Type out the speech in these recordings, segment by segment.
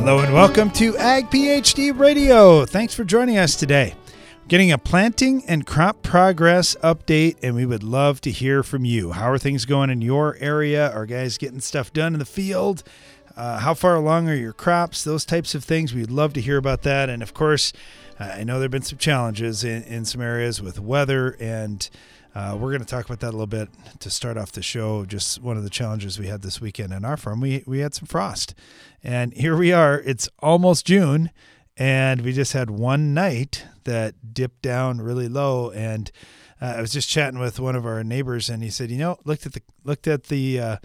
Hello and welcome to Ag PhD Radio. Thanks for joining us today. We're Getting a planting and crop progress update, and we would love to hear from you. How are things going in your area? Are guys getting stuff done in the field? Uh, how far along are your crops? Those types of things. We'd love to hear about that. And of course, uh, I know there have been some challenges in, in some areas with weather, and uh, we're going to talk about that a little bit to start off the show. Just one of the challenges we had this weekend in our farm, we, we had some frost. And here we are, it's almost June, and we just had one night that dipped down really low. And uh, I was just chatting with one of our neighbors, and he said, you know, looked at the looked at the uh,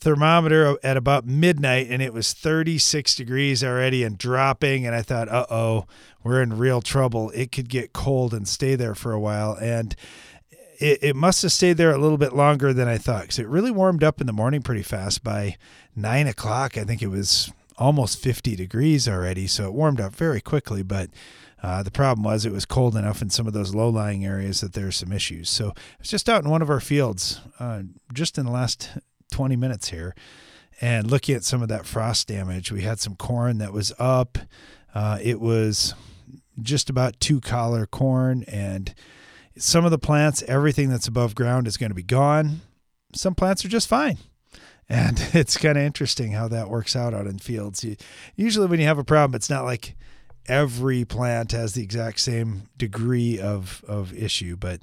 thermometer at about midnight and it was 36 degrees already and dropping and i thought uh-oh we're in real trouble it could get cold and stay there for a while and it, it must have stayed there a little bit longer than i thought because it really warmed up in the morning pretty fast by 9 o'clock i think it was almost 50 degrees already so it warmed up very quickly but uh, the problem was it was cold enough in some of those low lying areas that there there's some issues. So I was just out in one of our fields uh, just in the last 20 minutes here and looking at some of that frost damage. We had some corn that was up. Uh, it was just about two collar corn, and some of the plants, everything that's above ground is going to be gone. Some plants are just fine. And it's kind of interesting how that works out out in fields. You, usually, when you have a problem, it's not like every plant has the exact same degree of, of issue, but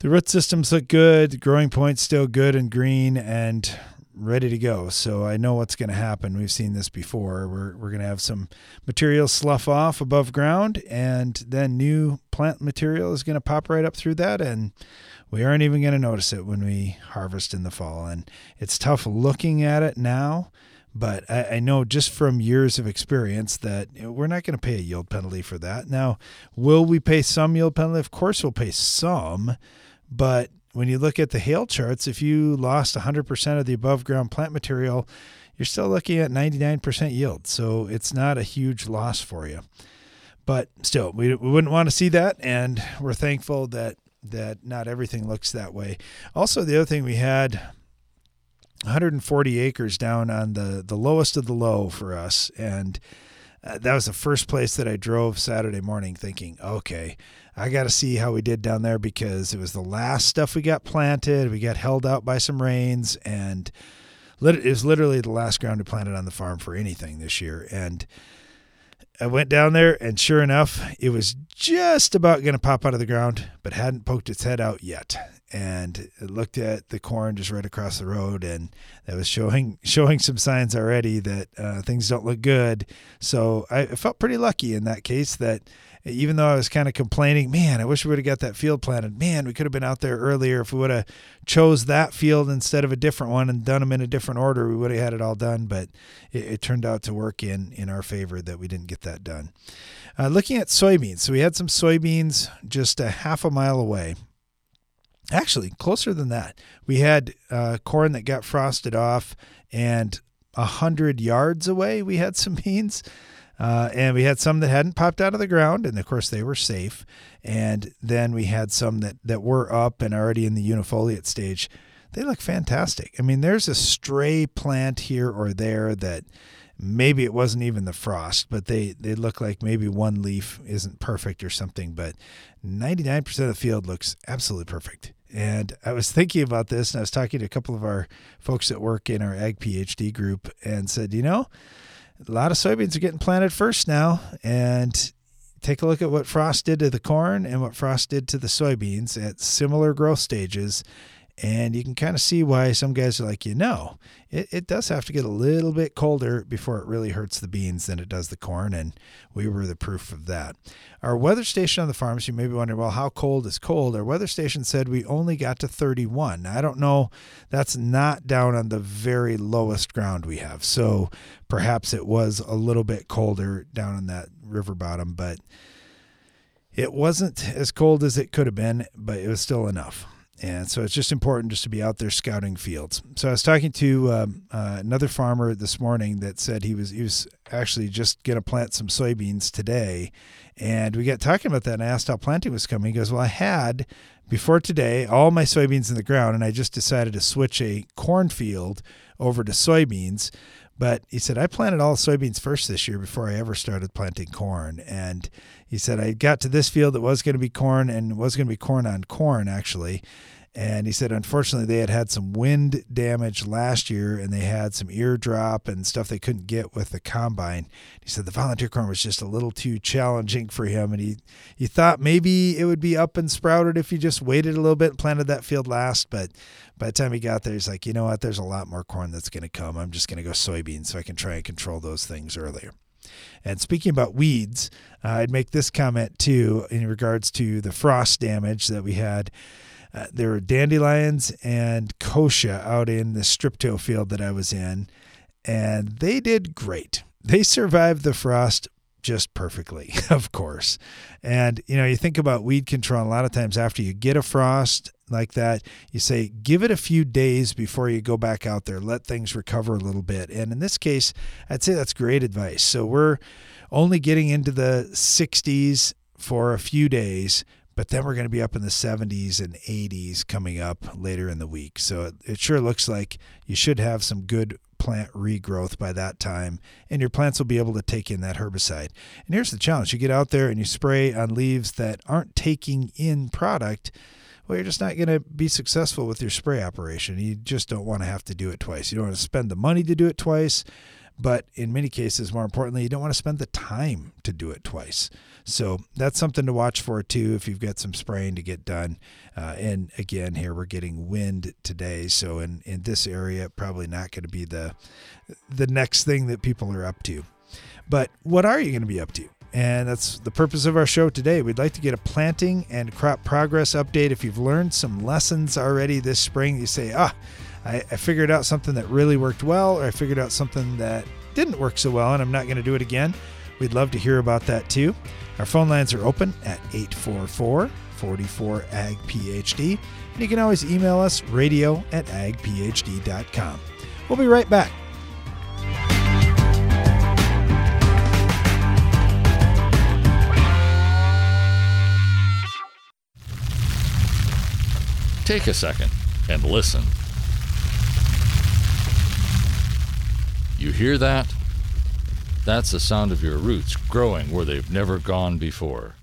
the root systems look good, growing point's still good and green and ready to go. So I know what's going to happen. We've seen this before. We're, we're going to have some material slough off above ground, and then new plant material is going to pop right up through that. And we aren't even going to notice it when we harvest in the fall. And it's tough looking at it now. But I, I know just from years of experience that we're not going to pay a yield penalty for that. Now, will we pay some yield penalty? Of course, we'll pay some but when you look at the hail charts, if you lost 100% of the above ground plant material, you're still looking at 99% yield. So it's not a huge loss for you. But still, we, we wouldn't want to see that. And we're thankful that, that not everything looks that way. Also, the other thing we had 140 acres down on the, the lowest of the low for us. And uh, that was the first place that I drove Saturday morning thinking, okay, I got to see how we did down there because it was the last stuff we got planted. We got held out by some rains, and it was literally the last ground we planted on the farm for anything this year. And I went down there, and sure enough, it was just about going to pop out of the ground, but hadn't poked its head out yet. And it looked at the corn just right across the road, and that was showing showing some signs already that uh, things don't look good. So I felt pretty lucky in that case that even though I was kind of complaining, man, I wish we would have got that field planted. Man, we could have been out there earlier if we would have chose that field instead of a different one and done them in a different order. We would have had it all done, but it, it turned out to work in in our favor that we didn't get that done. Uh, looking at soybeans, so we had some soybeans just a half a mile away. Actually, closer than that. We had uh, corn that got frosted off, and a hundred yards away, we had some beans. Uh, and we had some that hadn't popped out of the ground, and of course they were safe. And then we had some that, that were up and already in the unifoliate stage. They look fantastic. I mean, there's a stray plant here or there that maybe it wasn't even the frost, but they, they look like maybe one leaf isn't perfect or something. But 99% of the field looks absolutely perfect. And I was thinking about this, and I was talking to a couple of our folks that work in our Ag PhD group and said, you know, a lot of soybeans are getting planted first now. And take a look at what frost did to the corn and what frost did to the soybeans at similar growth stages. And you can kind of see why some guys are like, you know, it, it does have to get a little bit colder before it really hurts the beans than it does the corn. And we were the proof of that. Our weather station on the farms, you may be wondering, well, how cold is cold? Our weather station said we only got to 31. I don't know. That's not down on the very lowest ground we have. So perhaps it was a little bit colder down on that river bottom, but it wasn't as cold as it could have been, but it was still enough. And so it's just important just to be out there scouting fields. So I was talking to um, uh, another farmer this morning that said he was he was actually just going to plant some soybeans today, and we got talking about that. And I asked how planting was coming. He goes, "Well, I had before today all my soybeans in the ground, and I just decided to switch a cornfield over to soybeans." But he said, I planted all soybeans first this year before I ever started planting corn. And he said, I got to this field that was going to be corn and was going to be corn on corn, actually. And he said, unfortunately, they had had some wind damage last year and they had some eardrop and stuff they couldn't get with the combine. He said the volunteer corn was just a little too challenging for him. And he, he thought maybe it would be up and sprouted if he just waited a little bit and planted that field last. But by the time he got there, he's like, you know what? There's a lot more corn that's going to come. I'm just going to go soybeans so I can try and control those things earlier. And speaking about weeds, uh, I'd make this comment too in regards to the frost damage that we had. Uh, there were dandelions and kochia out in the strip till field that I was in, and they did great. They survived the frost just perfectly, of course. And you know, you think about weed control, a lot of times after you get a frost like that, you say, give it a few days before you go back out there, let things recover a little bit. And in this case, I'd say that's great advice. So we're only getting into the 60s for a few days, but then we're going to be up in the 70s and 80s coming up later in the week. So it, it sure looks like you should have some good plant regrowth by that time, and your plants will be able to take in that herbicide. And here's the challenge you get out there and you spray on leaves that aren't taking in product. Well, you're just not going to be successful with your spray operation. You just don't want to have to do it twice. You don't want to spend the money to do it twice. But in many cases, more importantly, you don't want to spend the time to do it twice. So that's something to watch for too if you've got some spraying to get done. Uh, and again, here we're getting wind today, so in in this area, probably not going to be the the next thing that people are up to. But what are you going to be up to? And that's the purpose of our show today. We'd like to get a planting and crop progress update. If you've learned some lessons already this spring, you say, ah, I, I figured out something that really worked well, or I figured out something that didn't work so well, and I'm not going to do it again. We'd love to hear about that too. Our phone lines are open at 844 44 AG PhD, and you can always email us radio at agphd.com. We'll be right back. Take a second and listen. You hear that? That's the sound of your roots growing where they've never gone before.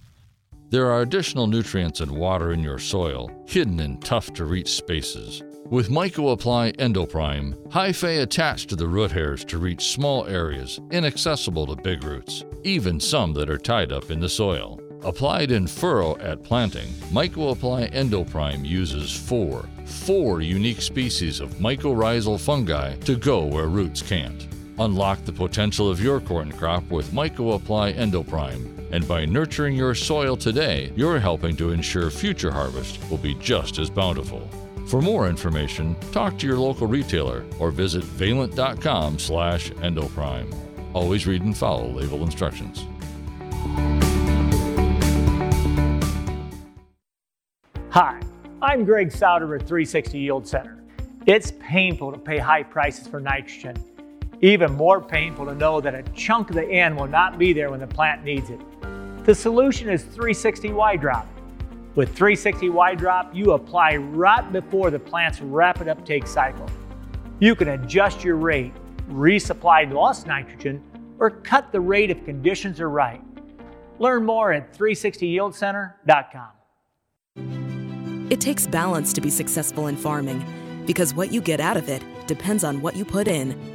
There are additional nutrients and water in your soil, hidden in tough to reach spaces. With MycoApply Endoprime, hyphae attach to the root hairs to reach small areas inaccessible to big roots, even some that are tied up in the soil. Applied in furrow at planting, MycoApply Endoprime uses four, four unique species of mycorrhizal fungi to go where roots can't. Unlock the potential of your corn crop with MycoApply Endoprime. And by nurturing your soil today, you're helping to ensure future harvest will be just as bountiful. For more information, talk to your local retailer or visit valent.com slash endoprime. Always read and follow label instructions. Hi, I'm Greg Sauter with 360 Yield Center. It's painful to pay high prices for nitrogen. Even more painful to know that a chunk of the N will not be there when the plant needs it. The solution is 360 Y Drop. With 360 Y Drop, you apply right before the plant's rapid uptake cycle. You can adjust your rate, resupply lost nitrogen, or cut the rate if conditions are right. Learn more at 360yieldcenter.com. It takes balance to be successful in farming because what you get out of it depends on what you put in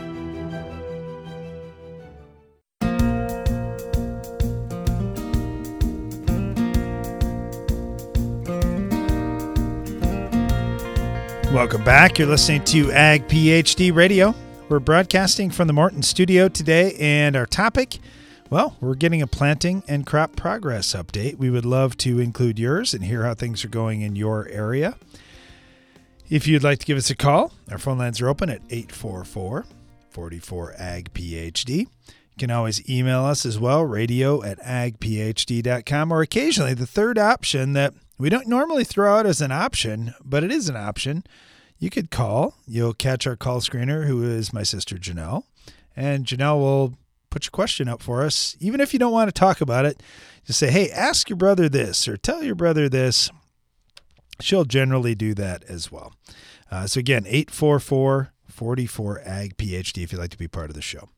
Welcome back. You're listening to Ag PhD Radio. We're broadcasting from the Morton studio today, and our topic well, we're getting a planting and crop progress update. We would love to include yours and hear how things are going in your area. If you'd like to give us a call, our phone lines are open at 844 44 AG PhD. You can always email us as well, radio at agphd.com, or occasionally the third option that we don't normally throw out as an option, but it is an option. You could call. You'll catch our call screener, who is my sister Janelle, and Janelle will put your question up for us. Even if you don't want to talk about it, just say, "Hey, ask your brother this," or "Tell your brother this." She'll generally do that as well. Uh, so again, 844 44 AG PhD if you'd like to be part of the show.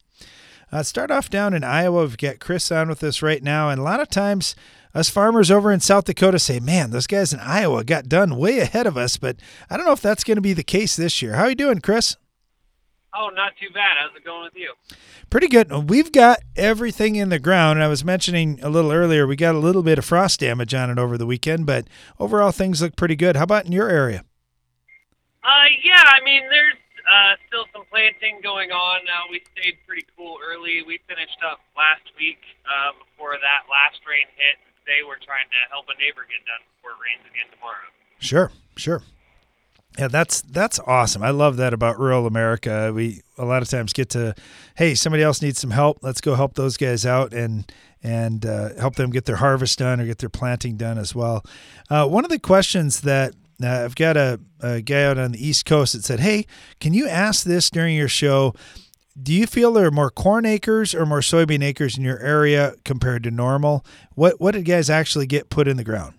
Uh, start off down in Iowa. We've got Chris on with us right now. And a lot of times, us farmers over in South Dakota say, man, those guys in Iowa got done way ahead of us. But I don't know if that's going to be the case this year. How are you doing, Chris? Oh, not too bad. How's it going with you? Pretty good. We've got everything in the ground. I was mentioning a little earlier, we got a little bit of frost damage on it over the weekend, but overall things look pretty good. How about in your area? Uh, yeah, I mean, there's uh, still some planting going on. Uh, we stayed pretty cool early. We finished up last week uh, before that last rain hit. Today we're trying to help a neighbor get done before it rains again tomorrow. Sure, sure. Yeah, that's that's awesome. I love that about rural America. We a lot of times get to, hey, somebody else needs some help. Let's go help those guys out and and uh, help them get their harvest done or get their planting done as well. Uh, one of the questions that uh, I've got a, a guy out on the East Coast that said, "Hey, can you ask this during your show? Do you feel there are more corn acres or more soybean acres in your area compared to normal? What what did guys actually get put in the ground?"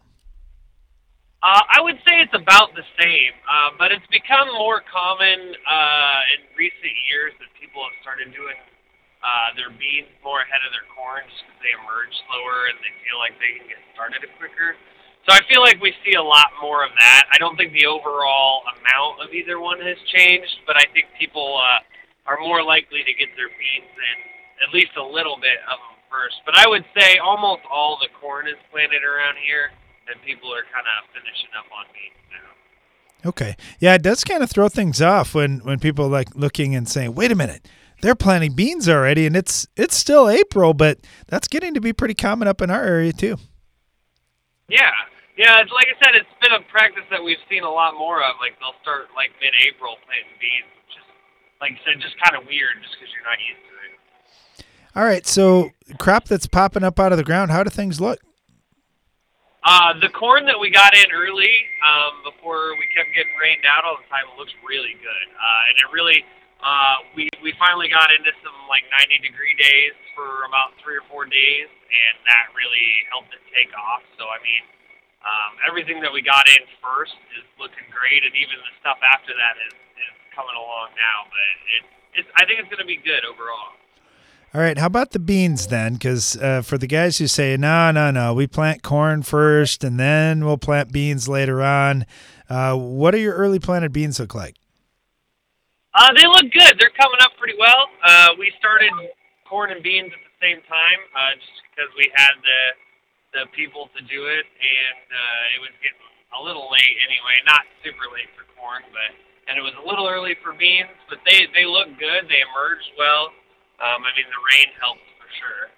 Uh, I would say it's about the same, uh, but it's become more common uh, in recent years that people have started doing uh, their beans more ahead of their corn just because they emerge slower and they feel like they can get started quicker. So I feel like we see a lot more of that. I don't think the overall amount of either one has changed, but I think people uh, are more likely to get their beans in at least a little bit of them first. But I would say almost all the corn is planted around here and people are kind of finishing up on beans now. Okay, yeah, it does kind of throw things off when when people like looking and saying, "Wait a minute." They're planting beans already, and it's it's still April, but that's getting to be pretty common up in our area too. Yeah, yeah. It's like I said, it's been a practice that we've seen a lot more of. Like they'll start like mid-April planting beans, like you said, just kind of weird, just because you're not used to it. All right, so crop that's popping up out of the ground. How do things look? Uh, the corn that we got in early, um, before we kept getting rained out all the time, it looks really good. Uh, and it really, uh, we, we finally got into some like 90 degree days for about three or four days, and that really helped it take off. So, I mean, um, everything that we got in first is looking great, and even the stuff after that is coming along now. But it, it's, I think it's going to be good overall. All right, how about the beans then? Because uh, for the guys who say, no, no, no, we plant corn first and then we'll plant beans later on, uh, what do your early planted beans look like? Uh, they look good. They're coming up pretty well. Uh, we started corn and beans at the same time uh, just because we had the the people to do it, and uh, it was getting a little late anyway. Not super late for corn, but and it was a little early for beans. But they they look good. They emerged well. Um, I mean, the rain helps for sure.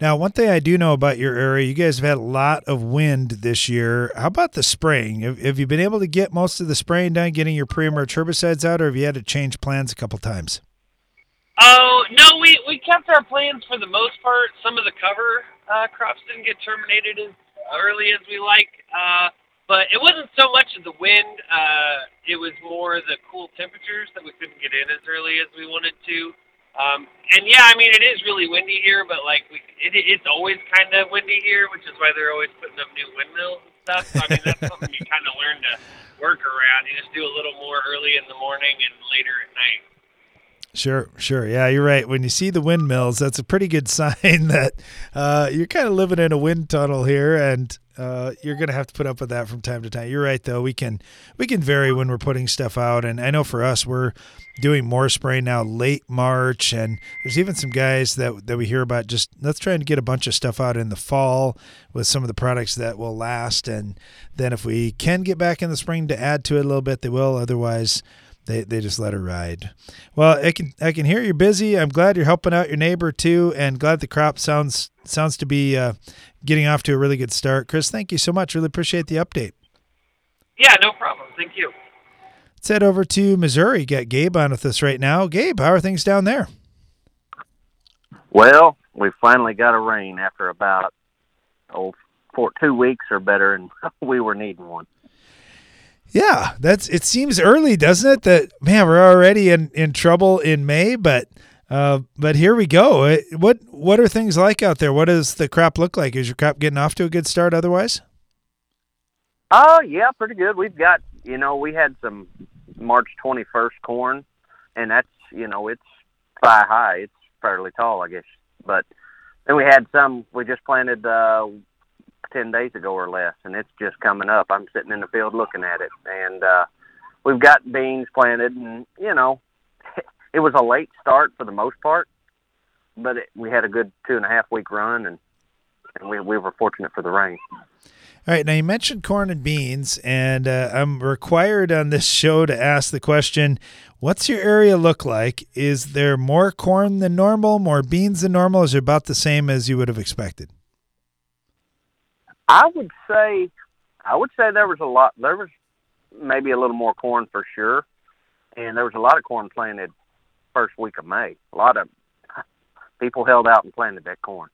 Now, one thing I do know about your area, you guys have had a lot of wind this year. How about the spraying? Have, have you been able to get most of the spraying done, getting your pre-emerge herbicides out, or have you had to change plans a couple times? Oh no, we we kept our plans for the most part. Some of the cover uh, crops didn't get terminated as early as we like, uh, but it wasn't so much of the wind. Uh, it was more the cool temperatures that we couldn't get in as early as we wanted to. Um, and yeah, I mean it is really windy here, but like we, it, it's always kind of windy here, which is why they're always putting up new windmills and stuff. So I mean that's something you kind of learn to work around. You just do a little more early in the morning and later at night. Sure, sure. Yeah, you're right. When you see the windmills, that's a pretty good sign that uh, you're kind of living in a wind tunnel here, and uh, you're to have to put up with that from time to time. You're right, though. We can we can vary when we're putting stuff out, and I know for us, we're doing more spraying now late March, and there's even some guys that that we hear about just let's try and get a bunch of stuff out in the fall with some of the products that will last, and then if we can get back in the spring to add to it a little bit, they will. Otherwise they, they just let her ride. Well, I can I can hear you're busy. I'm glad you're helping out your neighbor too, and glad the crop sounds sounds to be uh, getting off to a really good start. Chris, thank you so much. Really appreciate the update. Yeah, no problem. Thank you. Let's head over to Missouri. Got Gabe on with us right now. Gabe, how are things down there? Well, we finally got a rain after about oh for two weeks or better, and we were needing one. Yeah, that's it seems early, doesn't it? That man, we're already in, in trouble in May, but uh, but here we go. Uh, what what are things like out there? What does the crop look like? Is your crop getting off to a good start otherwise? Oh yeah, pretty good. We've got you know we had some March twenty first corn, and that's you know it's thigh high. It's fairly tall, I guess. But then we had some we just planted uh, ten days ago or less, and it's just coming up. I'm sitting in the field looking at it, and uh, we've got beans planted, and you know, it was a late start for the most part, but it, we had a good two and a half week run, and and we we were fortunate for the rain. All right, now you mentioned corn and beans, and uh, I'm required on this show to ask the question: What's your area look like? Is there more corn than normal, more beans than normal? Is it about the same as you would have expected? I would say, I would say there was a lot. There was maybe a little more corn for sure, and there was a lot of corn planted first week of May. A lot of people held out and planted that corn.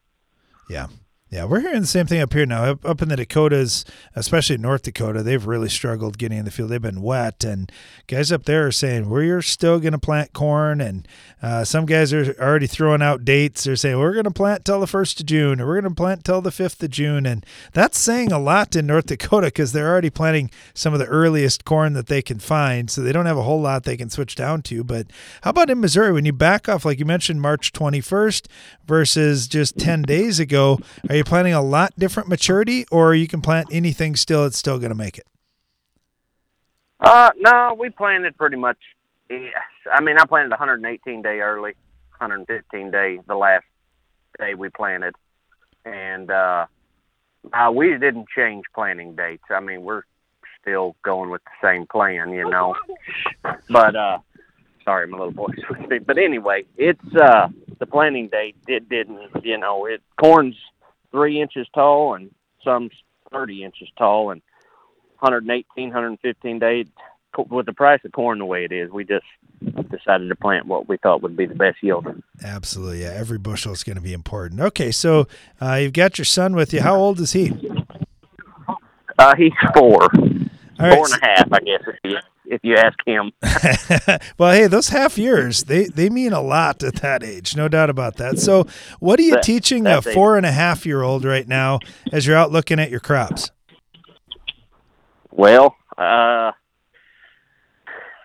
Yeah, yeah, we're hearing the same thing up here now. Up, up in the Dakotas, especially North Dakota, they've really struggled getting in the field. They've been wet, and guys up there are saying we're still going to plant corn. And uh, some guys are already throwing out dates. They're saying we're going to plant till the first of June, or we're going to plant till the fifth of June. And that's saying a lot in North Dakota because they're already planting some of the earliest corn that they can find, so they don't have a whole lot they can switch down to. But how about in Missouri when you back off, like you mentioned, March twenty first versus just ten days ago? Are you planting a lot different maturity, or you can plant anything still, it's still going to make it? Uh, no, we planted pretty much. Yes. I mean, I planted 118 day early, 115 day the last day we planted, and uh, uh, we didn't change planting dates. I mean, we're still going with the same plan, you know. But uh, sorry, my little boy's with me. But anyway, it's uh, the planting date. It didn't, you know, it corn's three inches tall and some 30 inches tall and 118, 115 days. With the price of corn the way it is, we just decided to plant what we thought would be the best yield. Absolutely, yeah. Every bushel is going to be important. Okay, so uh, you've got your son with you. How old is he? Uh, he's four, right. four and a half, I guess. If you if you ask him. well, hey, those half years they they mean a lot at that age, no doubt about that. So, what are you that, teaching a four and a half year old right now as you're out looking at your crops? Well, uh,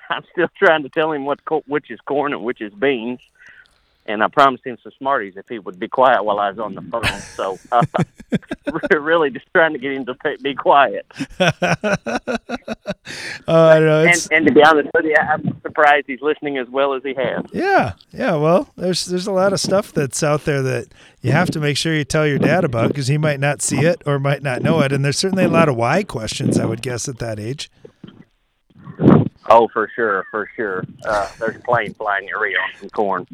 I'm still trying to tell him what which is corn and which is beans and I promised him some Smarties if he would be quiet while I was on the phone. So uh, really just trying to get him to be quiet. uh, know, and, and, to be honest with you, I'm surprised he's listening as well as he has. Yeah, yeah. Well, there's there's a lot of stuff that's out there that you have to make sure you tell your dad about because he might not see it or might not know it, and there's certainly a lot of why questions. I would guess at that age. Oh, for sure, for sure. Uh, there's a plane flying Rio on some corn,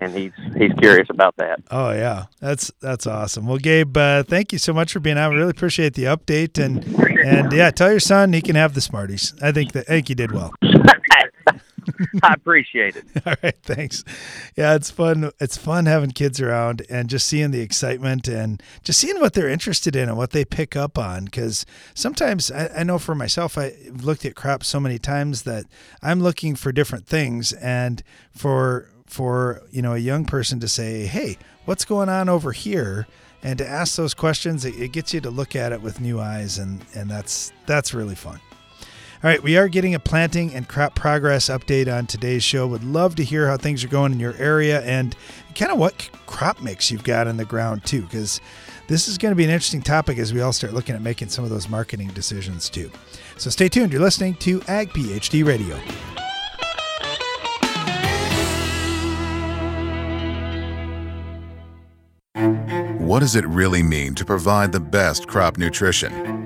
and he's he's curious about that. Oh yeah, that's that's awesome. Well, Gabe, uh, thank you so much for being out. I really appreciate the update, and and yeah, tell your son he can have the Smarties. I think that I think you did well. I appreciate it. All right, thanks. Yeah, it's fun. It's fun having kids around and just seeing the excitement and just seeing what they're interested in and what they pick up on. Because sometimes I, I, know for myself, I've looked at crops so many times that I'm looking for different things, and for for you know a young person to say, "Hey, what's going on over here?" and to ask those questions, it, it gets you to look at it with new eyes, and and that's that's really fun. All right, we are getting a planting and crop progress update on today's show. Would love to hear how things are going in your area and kind of what crop mix you've got in the ground too, because this is going to be an interesting topic as we all start looking at making some of those marketing decisions too. So stay tuned. You're listening to Ag PhD Radio. What does it really mean to provide the best crop nutrition?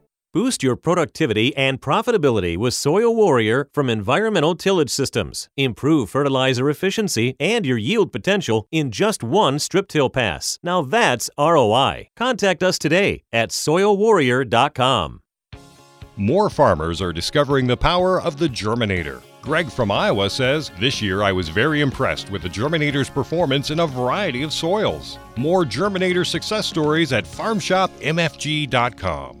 Boost your productivity and profitability with Soil Warrior from Environmental Tillage Systems. Improve fertilizer efficiency and your yield potential in just one strip till pass. Now that's ROI. Contact us today at soilwarrior.com. More farmers are discovering the power of the Germinator. Greg from Iowa says, This year I was very impressed with the Germinator's performance in a variety of soils. More Germinator success stories at farmshopmfg.com.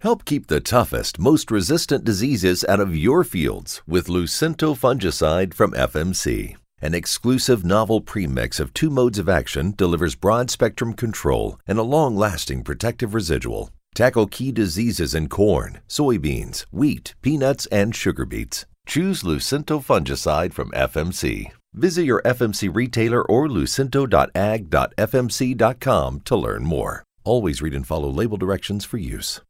Help keep the toughest, most resistant diseases out of your fields with Lucento fungicide from FMC. An exclusive novel premix of two modes of action delivers broad spectrum control and a long lasting protective residual. Tackle key diseases in corn, soybeans, wheat, peanuts, and sugar beets. Choose Lucento fungicide from FMC. Visit your FMC retailer or lucento.ag.fmc.com to learn more. Always read and follow label directions for use.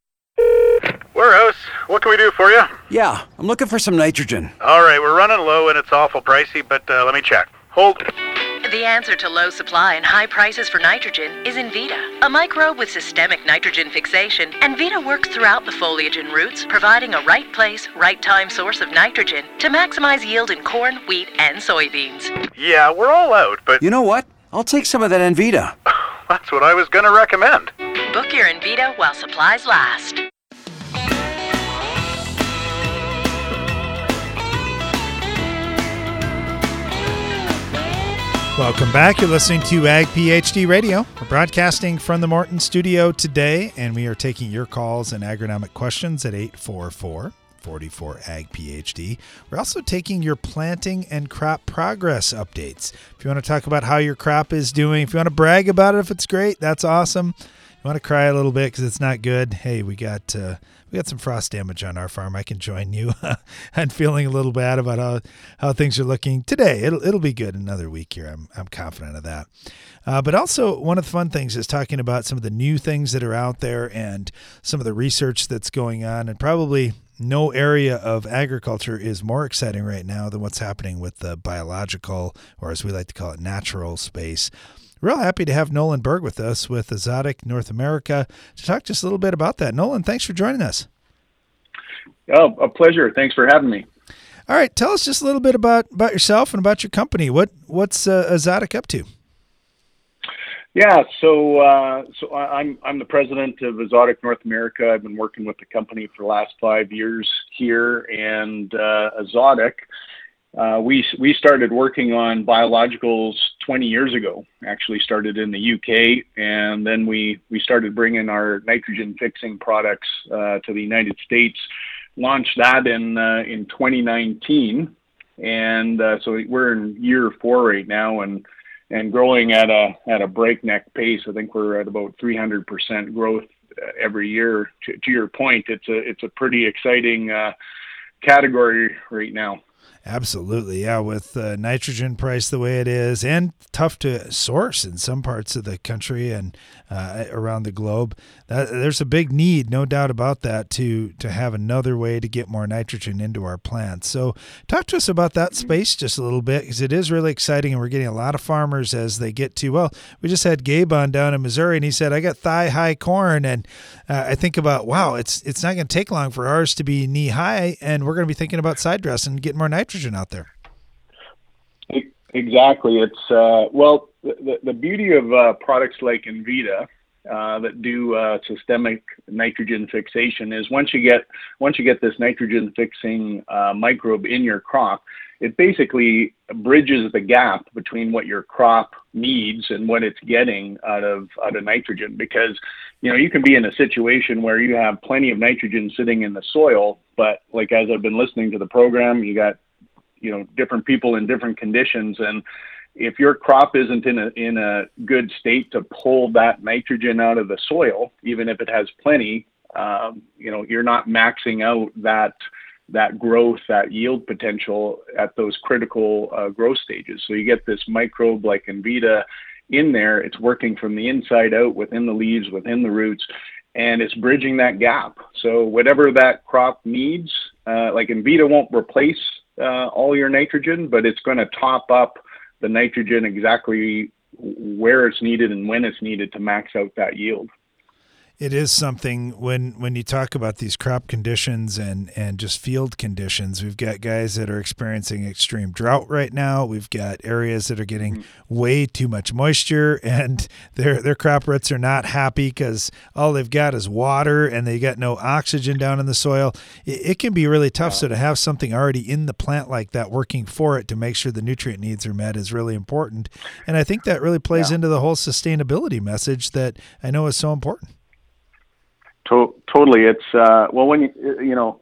Warehouse, what can we do for you? Yeah, I'm looking for some nitrogen. All right, we're running low and it's awful pricey, but uh, let me check. Hold. The answer to low supply and high prices for nitrogen is Envita, a microbe with systemic nitrogen fixation. Envita works throughout the foliage and roots, providing a right place, right time source of nitrogen to maximize yield in corn, wheat, and soybeans. Yeah, we're all out, but. You know what? I'll take some of that Envita. That's what I was going to recommend. Book your Envita while supplies last. Welcome back. You're listening to Ag PhD Radio. We're broadcasting from the Morton studio today, and we are taking your calls and agronomic questions at 844 44 Ag PhD. We're also taking your planting and crop progress updates. If you want to talk about how your crop is doing, if you want to brag about it, if it's great, that's awesome. You want to cry a little bit because it's not good. Hey, we got uh, we got some frost damage on our farm. I can join you. I'm feeling a little bad about how, how things are looking today. It'll it'll be good another week here. I'm I'm confident of that. Uh, but also one of the fun things is talking about some of the new things that are out there and some of the research that's going on, and probably no area of agriculture is more exciting right now than what's happening with the biological, or as we like to call it, natural space. Real happy to have Nolan Berg with us with Azotic North America to talk just a little bit about that. Nolan, thanks for joining us. Oh, a pleasure. Thanks for having me. All right, tell us just a little bit about about yourself and about your company. What what's uh, Azotic up to? Yeah, so uh, so I'm I'm the president of Azotic North America. I've been working with the company for the last five years here, and uh, Azotic uh, we we started working on biologicals 20 years ago. Actually, started in the UK, and then we we started bringing our nitrogen fixing products uh, to the United States. Launched that in uh, in 2019, and uh, so we're in year four right now, and and growing at a at a breakneck pace. I think we're at about 300% growth uh, every year. To, to, your point, it's a it's a pretty exciting uh, category right now. Absolutely, yeah. With uh, nitrogen price the way it is, and tough to source in some parts of the country and uh, around the globe, that, there's a big need, no doubt about that, to to have another way to get more nitrogen into our plants. So, talk to us about that space just a little bit, because it is really exciting, and we're getting a lot of farmers as they get to. Well, we just had Gabe on down in Missouri, and he said, "I got thigh high corn," and uh, I think about, wow, it's it's not going to take long for ours to be knee high, and we're going to be thinking about side dress and getting more nitrogen nitrogen out there. Exactly. It's uh, well, the, the beauty of uh, products like Envita uh, that do uh, systemic nitrogen fixation is once you get once you get this nitrogen fixing uh, microbe in your crop, it basically bridges the gap between what your crop needs and what it's getting out of out of nitrogen because you know you can be in a situation where you have plenty of nitrogen sitting in the soil but like as I've been listening to the program you got you know different people in different conditions and if your crop isn't in a in a good state to pull that nitrogen out of the soil, even if it has plenty, um, you know, you're not maxing out that that growth, that yield potential at those critical uh, growth stages. So you get this microbe like Envita in there. It's working from the inside out, within the leaves, within the roots, and it's bridging that gap. So whatever that crop needs, uh, like Envita won't replace uh, all your nitrogen, but it's going to top up the nitrogen exactly where it's needed and when it's needed to max out that yield it is something when when you talk about these crop conditions and and just field conditions we've got guys that are experiencing extreme drought right now. We've got areas that are getting mm-hmm. way too much moisture and their their crop roots are not happy because all they've got is water and they got no oxygen down in the soil. It, it can be really tough. So to have something already in the plant like that working for it to make sure the nutrient needs are met is really important. And i think that really plays yeah. into the whole sustainability message that i know is so important to- totally. It's uh, well when you you know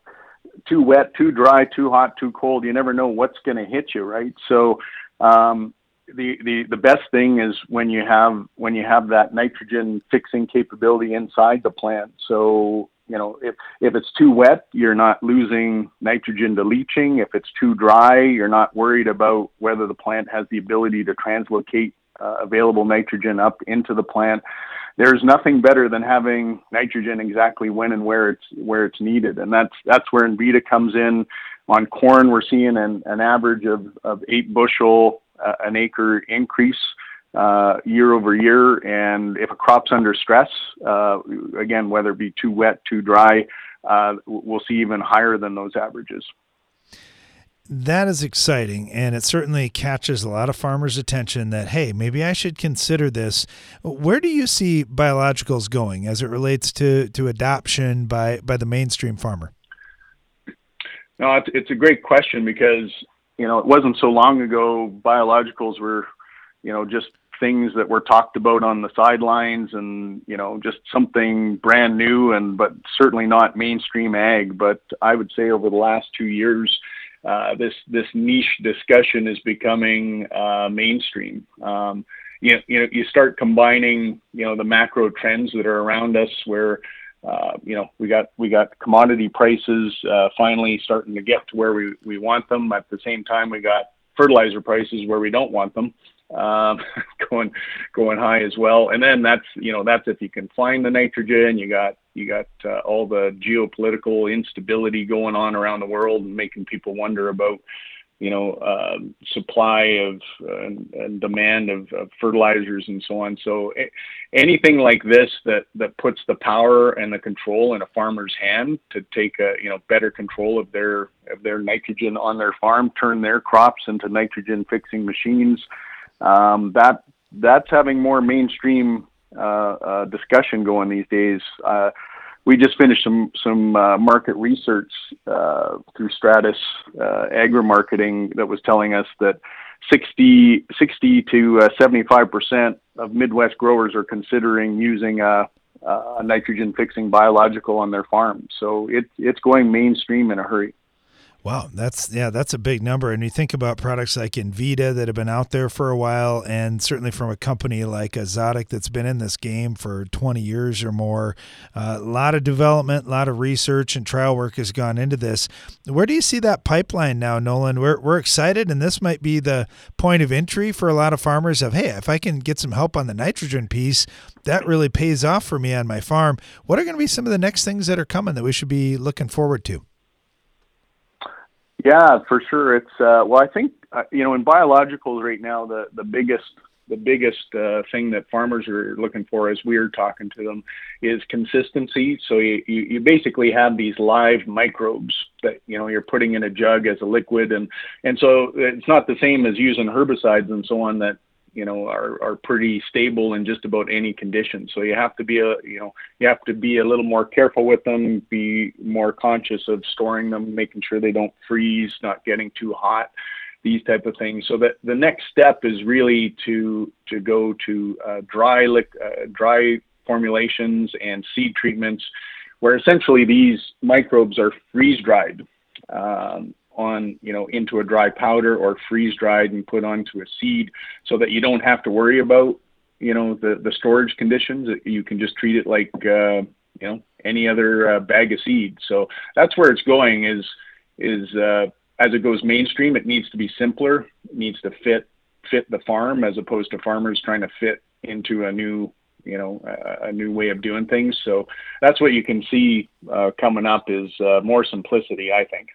too wet, too dry, too hot, too cold. You never know what's going to hit you, right? So um, the the the best thing is when you have when you have that nitrogen fixing capability inside the plant. So you know if if it's too wet, you're not losing nitrogen to leaching. If it's too dry, you're not worried about whether the plant has the ability to translocate uh, available nitrogen up into the plant there's nothing better than having nitrogen exactly when and where it's where it's needed, and that's that's where Envita comes in. On corn, we're seeing an, an average of, of eight bushel uh, an acre increase uh, year over year. And if a crop's under stress, uh, again, whether it be too wet, too dry, uh, we'll see even higher than those averages that is exciting and it certainly catches a lot of farmers attention that hey maybe i should consider this. Where do you see biologicals going as it relates to to adoption by by the mainstream farmer? No it's, it's a great question because you know it wasn't so long ago biologicals were you know just things that were talked about on the sidelines and you know just something brand new and but certainly not mainstream ag. But i would say over the last two years uh, this this niche discussion is becoming uh, mainstream. Um, you you know, you start combining, you know, the macro trends that are around us, where, uh, you know, we got we got commodity prices uh, finally starting to get to where we we want them. At the same time, we got fertilizer prices where we don't want them um, going going high as well. And then that's you know that's if you can find the nitrogen. You got you got uh, all the geopolitical instability going on around the world and making people wonder about you know uh, supply of uh, and, and, demand of, of, fertilizers and so on. So anything like this that that puts the power and the control in a farmer's hand to take a you know better control of their of their nitrogen on their farm, turn their crops into nitrogen fixing machines um, that that's having more mainstream uh, uh, discussion going these days. Uh, we just finished some some uh, market research uh, through Stratus uh, Agri Marketing that was telling us that 60, 60 to 75 percent of Midwest growers are considering using a, a nitrogen fixing biological on their farm. So it, it's going mainstream in a hurry. Wow, that's yeah, that's a big number. And you think about products like Envita that have been out there for a while, and certainly from a company like Azotic that's been in this game for 20 years or more. Uh, a lot of development, a lot of research and trial work has gone into this. Where do you see that pipeline now, Nolan? We're we're excited, and this might be the point of entry for a lot of farmers. Of hey, if I can get some help on the nitrogen piece, that really pays off for me on my farm. What are going to be some of the next things that are coming that we should be looking forward to? Yeah, for sure. It's uh, well, I think uh, you know in biologicals right now the the biggest the biggest uh, thing that farmers are looking for as we're talking to them is consistency. So you, you, you basically have these live microbes that you know you're putting in a jug as a liquid, and and so it's not the same as using herbicides and so on that you know are are pretty stable in just about any condition. So you have to be a you know you have to be a little more careful with them, be more conscious of storing them, making sure they don't freeze, not getting too hot, these type of things. So that the next step is really to to go to uh, dry uh, dry formulations and seed treatments, where essentially these microbes are freeze dried. Um, on you know into a dry powder or freeze dried and put onto a seed so that you don't have to worry about you know the the storage conditions. You can just treat it like uh, you know any other uh, bag of seed so that's where it's going is is uh, as it goes mainstream it needs to be simpler it needs to fit fit the farm as opposed to farmers trying to fit into a new you know a, a new way of doing things. So that's what you can see uh, coming up is uh, more simplicity i think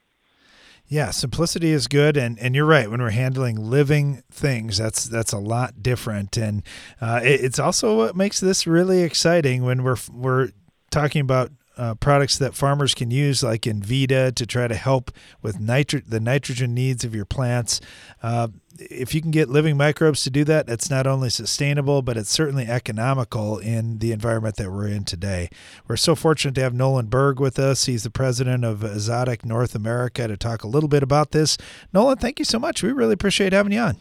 yeah, simplicity is good, and, and you're right. When we're handling living things, that's that's a lot different, and uh, it, it's also what makes this really exciting when we're we're talking about uh, products that farmers can use, like Envita, to try to help with nitro- the nitrogen needs of your plants. Uh, if you can get living microbes to do that, it's not only sustainable, but it's certainly economical in the environment that we're in today. We're so fortunate to have Nolan Berg with us. He's the president of Azotic North America to talk a little bit about this. Nolan, thank you so much. We really appreciate having you on.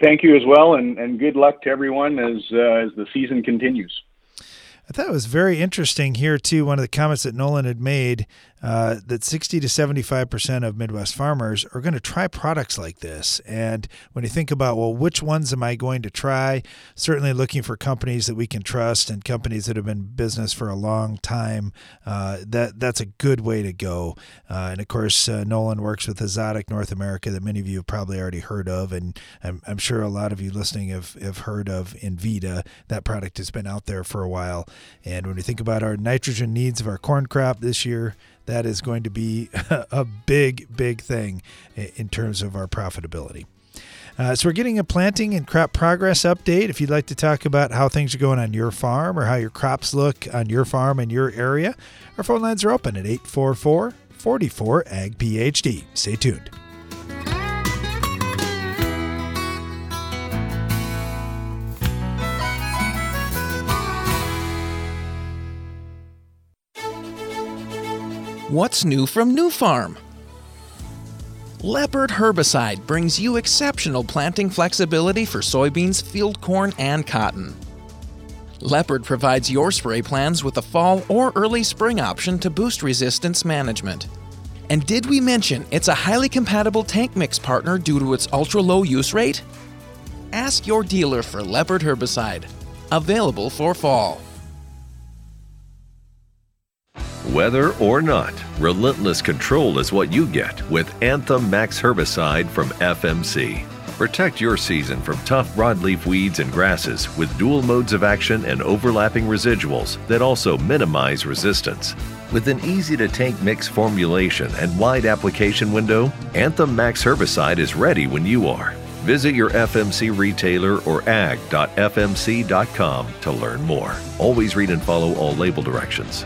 Thank you as well, and, and good luck to everyone as uh, as the season continues. I thought it was very interesting here too. One of the comments that Nolan had made uh, that 60 to 75 percent of Midwest farmers are going to try products like this. And when you think about well, which ones am I going to try? Certainly looking for companies that we can trust and companies that have been in business for a long time. Uh, that that's a good way to go. Uh, and of course, uh, Nolan works with Azotic North America that many of you have probably already heard of, and I'm, I'm sure a lot of you listening have have heard of Envita. That product has been out there for a while. And when you think about our nitrogen needs of our corn crop this year, that is going to be a big, big thing in terms of our profitability. Uh, so we're getting a planting and crop progress update. If you'd like to talk about how things are going on your farm or how your crops look on your farm in your area, our phone lines are open at 844 44 Ag PhD. Stay tuned. What's new from Nufarm? Leopard herbicide brings you exceptional planting flexibility for soybeans, field corn, and cotton. Leopard provides your spray plans with a fall or early spring option to boost resistance management. And did we mention it's a highly compatible tank mix partner due to its ultra low use rate? Ask your dealer for Leopard herbicide. Available for fall. Weather or not, relentless control is what you get with Anthem Max Herbicide from FMC. Protect your season from tough broadleaf weeds and grasses with dual modes of action and overlapping residuals that also minimize resistance. With an easy to tank mix formulation and wide application window, Anthem Max Herbicide is ready when you are. Visit your FMC retailer or ag.fmc.com to learn more. Always read and follow all label directions.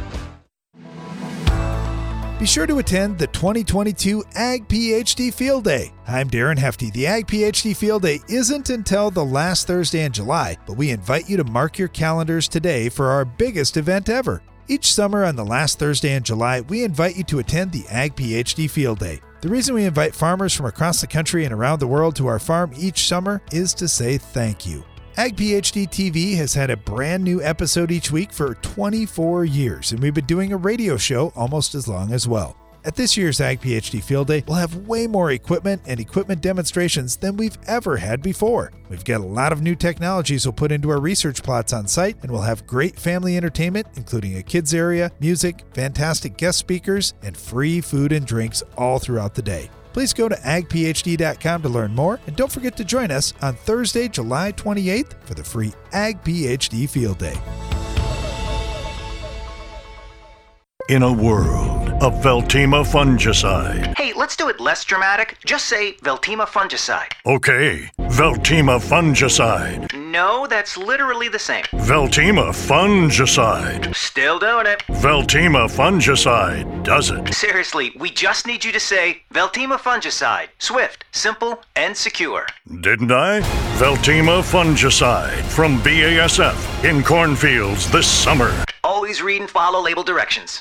Be sure to attend the 2022 Ag PhD Field Day. I'm Darren Hefty. The Ag PhD Field Day isn't until the last Thursday in July, but we invite you to mark your calendars today for our biggest event ever. Each summer on the last Thursday in July, we invite you to attend the Ag PhD Field Day. The reason we invite farmers from across the country and around the world to our farm each summer is to say thank you. Ag PhD TV has had a brand new episode each week for 24 years, and we've been doing a radio show almost as long as well. At this year's Ag PhD Field Day, we'll have way more equipment and equipment demonstrations than we've ever had before. We've got a lot of new technologies we'll put into our research plots on site, and we'll have great family entertainment, including a kids area, music, fantastic guest speakers, and free food and drinks all throughout the day. Please go to agphd.com to learn more, and don't forget to join us on Thursday, July 28th for the free Ag PhD Field Day. In a world of Veltima fungicide. Hey, let's do it less dramatic. Just say Veltima fungicide. Okay, Veltima fungicide. No that's literally the same. Veltima fungicide. Still doing it. Veltima fungicide does it. Seriously, we just need you to say Veltima fungicide. Swift, simple, and secure. Didn't I? Veltima fungicide from BASF in cornfields this summer. Always read and follow label directions.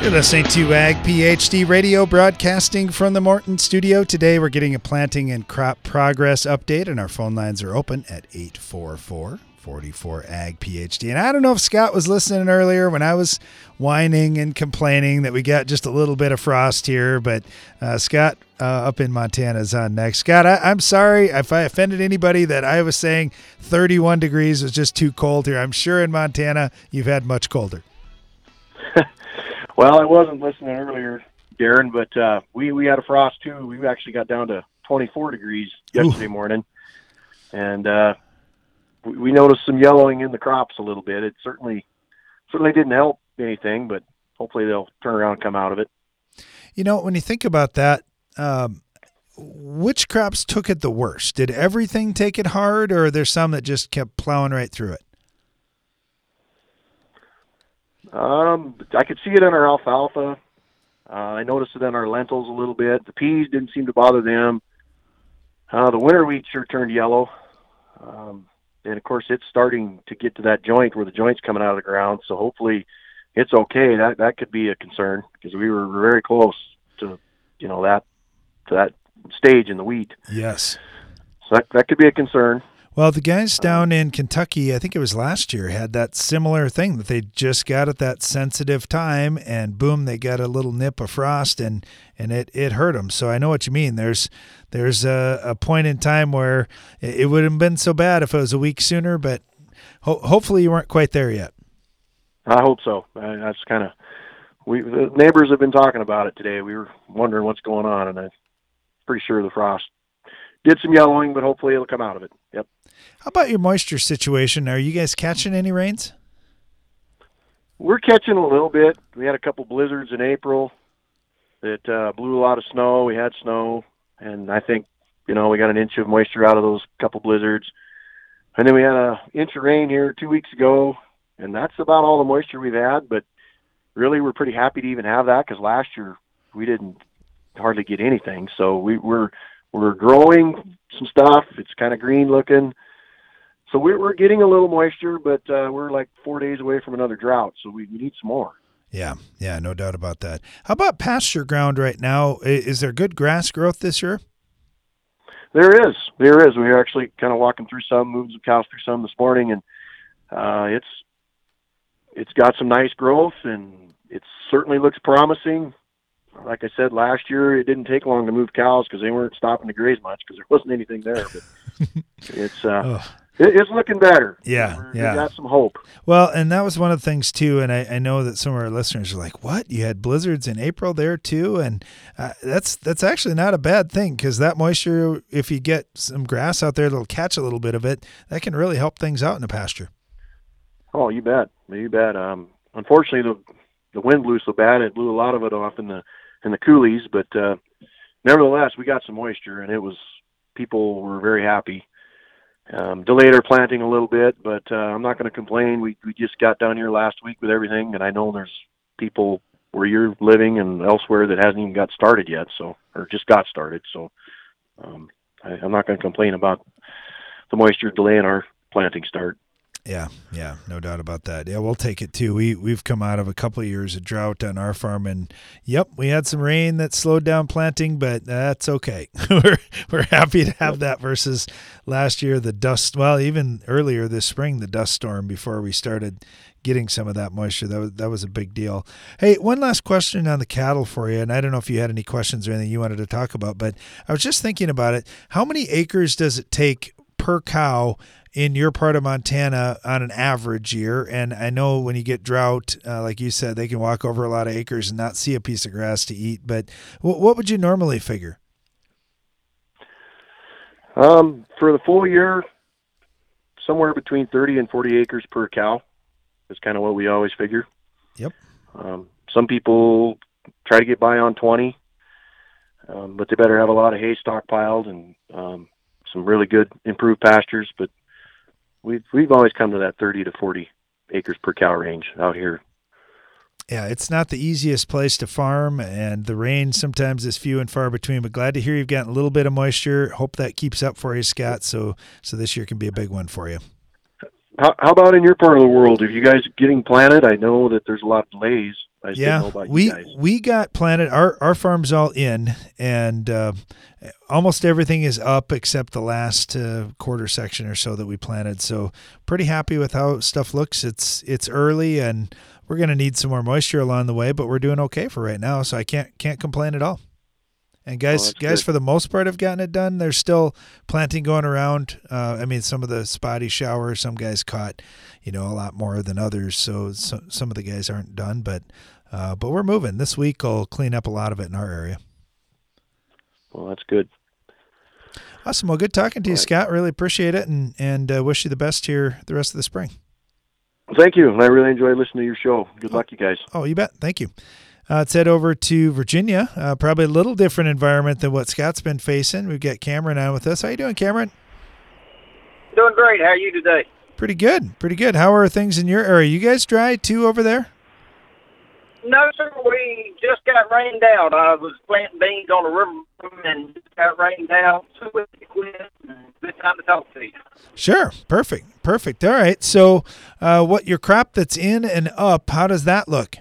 You're listening to Ag PhD Radio, broadcasting from the Morton studio. Today, we're getting a planting and crop progress update, and our phone lines are open at 844 44 Ag PhD. And I don't know if Scott was listening earlier when I was whining and complaining that we got just a little bit of frost here, but uh, Scott uh, up in Montana is on next. Scott, I, am sorry if I offended anybody that I was saying 31 degrees was just too cold here. I'm sure in Montana you've had much colder. Well, I wasn't listening earlier, Darren, but uh, we we had a frost too. We actually got down to 24 degrees yesterday Ooh. morning, and uh, we, we noticed some yellowing in the crops a little bit. It certainly certainly didn't help anything, but hopefully they'll turn around and come out of it. You know, when you think about that, um, which crops took it the worst? Did everything take it hard, or are there some that just kept plowing right through it? Um, I could see it in our alfalfa. Uh, I noticed it in our lentils a little bit. The peas didn't seem to bother them. Uh, the winter wheat sure turned yellow. Um, and of course, it's starting to get to that joint where the joint's coming out of the ground. So hopefully, it's okay. That that could be a concern because we were very close to, you know, that to that stage in the wheat. Yes. So that that could be a concern. Well, the guys down in Kentucky, I think it was last year, had that similar thing that they just got at that sensitive time, and boom, they got a little nip of frost, and and it it hurt them. So I know what you mean. There's there's a, a point in time where it, it wouldn't have been so bad if it was a week sooner, but ho- hopefully you weren't quite there yet. I hope so. I, that's kind of we the neighbors have been talking about it today. We were wondering what's going on, and I'm pretty sure the frost did some yellowing, but hopefully it'll come out of it. Yep. How about your moisture situation? Are you guys catching any rains? We're catching a little bit. We had a couple blizzards in April that uh, blew a lot of snow. We had snow, and I think you know we got an inch of moisture out of those couple blizzards. And then we had a inch of rain here two weeks ago, and that's about all the moisture we've had. But really, we're pretty happy to even have that because last year we didn't hardly get anything. So we, we're we're growing some stuff. It's kind of green looking. So we're, we're getting a little moisture, but uh, we're like four days away from another drought. So we, we need some more. Yeah, yeah, no doubt about that. How about pasture ground right now? Is there good grass growth this year? There is. There is. We are actually kind of walking through some, moving some cows through some this morning, and uh, it's it's got some nice growth, and it certainly looks promising like I said last year, it didn't take long to move cows because they weren't stopping to graze much because there wasn't anything there. But it's uh, it's looking better. Yeah, We're, yeah. We got some hope. Well, and that was one of the things too. And I, I know that some of our listeners are like, "What? You had blizzards in April there too?" And uh, that's that's actually not a bad thing because that moisture, if you get some grass out there that'll catch a little bit of it, that can really help things out in the pasture. Oh, you bet. You bet. Um, unfortunately, the the wind blew so bad it blew a lot of it off in the in the coulees, but uh, nevertheless, we got some moisture, and it was people were very happy. Um, delayed our planting a little bit, but uh, I'm not going to complain. We we just got down here last week with everything, and I know there's people where you're living and elsewhere that hasn't even got started yet, so or just got started. So um, I, I'm not going to complain about the moisture delaying our planting start. Yeah, yeah, no doubt about that. Yeah, we'll take it too. We we've come out of a couple of years of drought on our farm, and yep, we had some rain that slowed down planting, but that's okay. we're we're happy to have that versus last year the dust. Well, even earlier this spring, the dust storm before we started getting some of that moisture. That was that was a big deal. Hey, one last question on the cattle for you, and I don't know if you had any questions or anything you wanted to talk about, but I was just thinking about it. How many acres does it take per cow? In your part of Montana on an average year. And I know when you get drought, uh, like you said, they can walk over a lot of acres and not see a piece of grass to eat. But w- what would you normally figure? Um, for the full year, somewhere between 30 and 40 acres per cow is kind of what we always figure. Yep. Um, some people try to get by on 20, um, but they better have a lot of hay stockpiled and um, some really good improved pastures. But we've we've always come to that 30 to 40 acres per cow range out here. Yeah, it's not the easiest place to farm, and the rain sometimes is few and far between. But glad to hear you've gotten a little bit of moisture. Hope that keeps up for you, Scott. So so this year can be a big one for you. How, how about in your part of the world? Are you guys getting planted? I know that there's a lot of delays. I yeah, we we got planted. Our our farm's all in, and uh, almost everything is up except the last uh, quarter section or so that we planted. So pretty happy with how stuff looks. It's it's early, and we're gonna need some more moisture along the way, but we're doing okay for right now. So I can't can't complain at all. And guys, Oh, guys, good. for the most part, have gotten it done. There's still planting going around. Uh, I mean, some of the spotty showers, some guys caught, you know, a lot more than others. So, so some of the guys aren't done, but uh, but we're moving. This week, I'll clean up a lot of it in our area. Well, that's good. Awesome. Well, good talking to you, Scott. Really appreciate it, and and uh, wish you the best here the rest of the spring. Thank you. I really enjoy listening to your show. Good luck, you guys. Oh, you bet. Thank you. Uh, let's head over to Virginia. Uh, probably a little different environment than what Scott's been facing. We've got Cameron on with us. How you doing, Cameron? Doing great. How are you today? Pretty good. Pretty good. How are things in your area? You guys dry too over there? No, sir. We just got rained out. I was planting beans on the river and got rained out. So. Good time to talk to you. Sure. Perfect. Perfect. All right. So, uh, what your crop that's in and up? How does that look?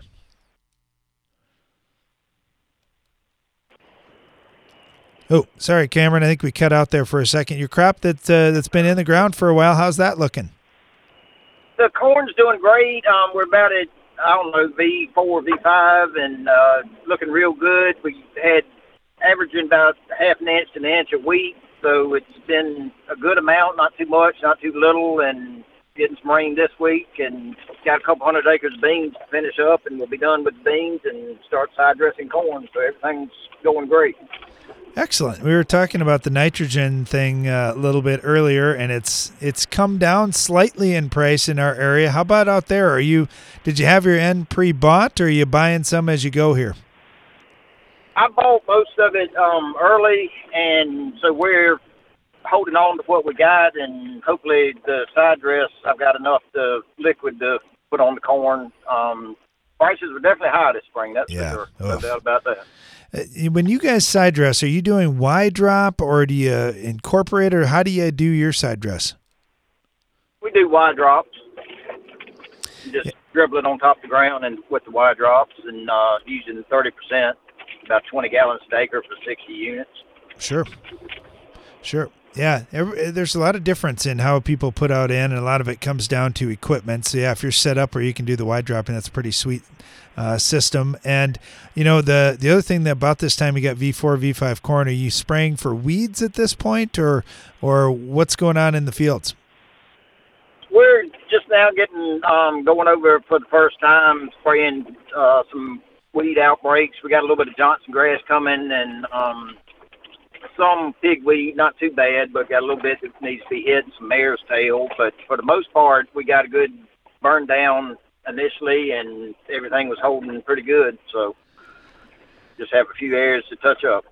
Oh, sorry, Cameron. I think we cut out there for a second. Your crop that uh, that's been in the ground for a while. How's that looking? The corn's doing great. Um, we're about at I don't know V four, V five, and uh, looking real good. We had averaging about half an inch to an inch a week, so it's been a good amount, not too much, not too little, and getting some rain this week, and got a couple hundred acres of beans to finish up, and we'll be done with the beans and start side dressing corn. So everything's going great. Excellent. We were talking about the nitrogen thing uh, a little bit earlier, and it's it's come down slightly in price in our area. How about out there? Are you did you have your N pre-bought, or are you buying some as you go here? I bought most of it um, early, and so we're holding on to what we got, and hopefully the side dress I've got enough to liquid to put on the corn. Um, prices were definitely high this spring. That's Yeah. for sure. No doubt about that. Uh, When you guys side dress, are you doing Y drop or do you incorporate, or how do you do your side dress? We do Y drops. Just dribble it on top of the ground and with the Y drops, and uh, using thirty percent, about twenty gallons per acre for sixty units. Sure. Sure. Yeah, every, there's a lot of difference in how people put out in, and a lot of it comes down to equipment. So yeah, if you're set up where you can do the wide dropping, that's a pretty sweet uh, system. And you know the the other thing that about this time you got V4, V5 corn. Are you spraying for weeds at this point, or or what's going on in the fields? We're just now getting um, going over for the first time, spraying uh, some weed outbreaks. We got a little bit of Johnson grass coming, and um, some pigweed, not too bad, but got a little bit that needs to be hit, some mare's tail. But for the most part, we got a good burn down initially, and everything was holding pretty good. So just have a few areas to touch up.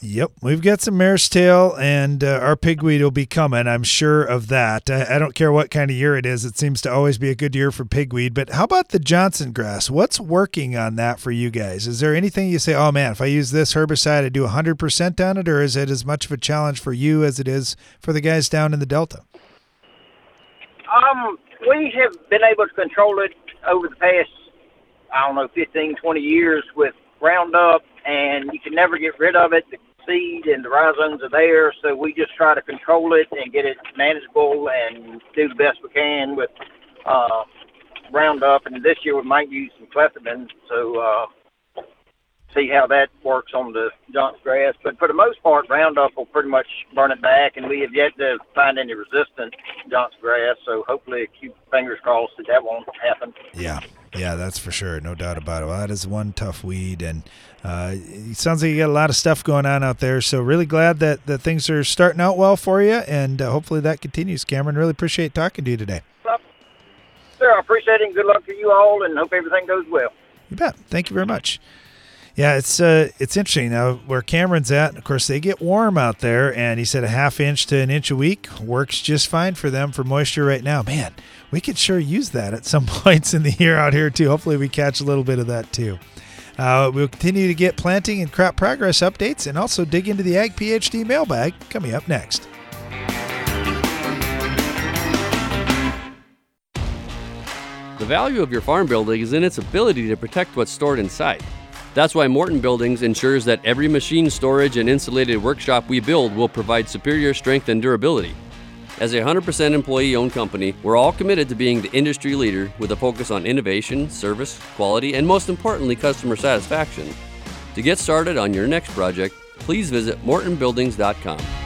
Yep, we've got some mare's tail, and uh, our pigweed will be coming. I'm sure of that. I, I don't care what kind of year it is; it seems to always be a good year for pigweed. But how about the Johnson grass? What's working on that for you guys? Is there anything you say, "Oh man, if I use this herbicide, I do 100% on it," or is it as much of a challenge for you as it is for the guys down in the Delta? Um, we have been able to control it over the past, I don't know, 15, 20 years with Roundup, and you can never get rid of it. The seed and the rhizomes are there, so we just try to control it and get it manageable and do the best we can with uh, Roundup. And this year we might use some clethodim, so uh, see how that works on the Johnson grass. But for the most part, Roundup will pretty much burn it back, and we have yet to find any resistant Johnson grass. So hopefully, keep fingers crossed that that won't happen. Yeah. Yeah, that's for sure. No doubt about it. Well, that is one tough weed, and uh, it sounds like you got a lot of stuff going on out there. So, really glad that, that things are starting out well for you, and uh, hopefully that continues. Cameron, really appreciate talking to you today. Sir, I appreciate it, and good luck to you all, and hope everything goes well. You bet. Thank you very much. Yeah, it's uh, it's interesting now where Cameron's at. Of course, they get warm out there, and he said a half inch to an inch a week works just fine for them for moisture right now. Man, we could sure use that at some points in the year out here too. Hopefully, we catch a little bit of that too. Uh, we'll continue to get planting and crop progress updates, and also dig into the Ag PhD mailbag coming up next. The value of your farm building is in its ability to protect what's stored inside. That's why Morton Buildings ensures that every machine storage and insulated workshop we build will provide superior strength and durability. As a 100% employee owned company, we're all committed to being the industry leader with a focus on innovation, service, quality, and most importantly, customer satisfaction. To get started on your next project, please visit mortonbuildings.com.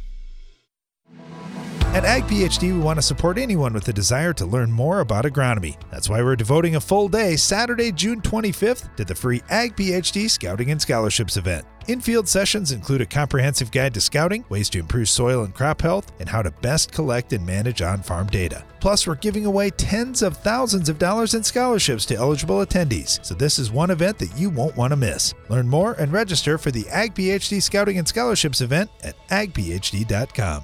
At Ag PhD, we want to support anyone with a desire to learn more about agronomy. That's why we're devoting a full day, Saturday, June 25th, to the free Ag PhD Scouting and Scholarships event. In-field sessions include a comprehensive guide to scouting, ways to improve soil and crop health, and how to best collect and manage on farm data. Plus, we're giving away tens of thousands of dollars in scholarships to eligible attendees, so this is one event that you won't want to miss. Learn more and register for the Ag PhD Scouting and Scholarships event at agphd.com.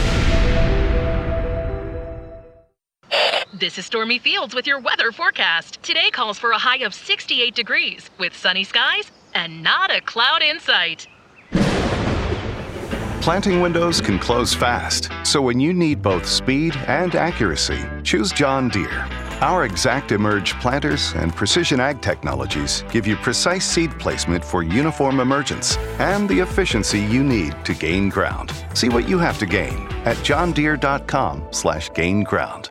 This is Stormy Fields with your weather forecast. Today calls for a high of 68 degrees with sunny skies and not a cloud in sight. Planting windows can close fast, so when you need both speed and accuracy, choose John Deere. Our Exact Emerge planters and precision ag technologies give you precise seed placement for uniform emergence and the efficiency you need to gain ground. See what you have to gain at johndeere.com/gain ground.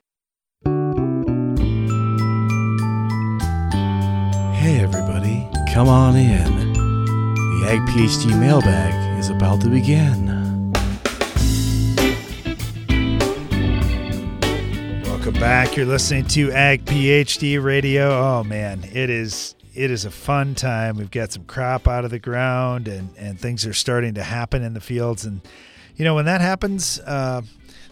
Come on in. The Ag PhD mailbag is about to begin. Welcome back. You're listening to Ag PhD Radio. Oh man, it is it is a fun time. We've got some crop out of the ground and and things are starting to happen in the fields and you know when that happens uh,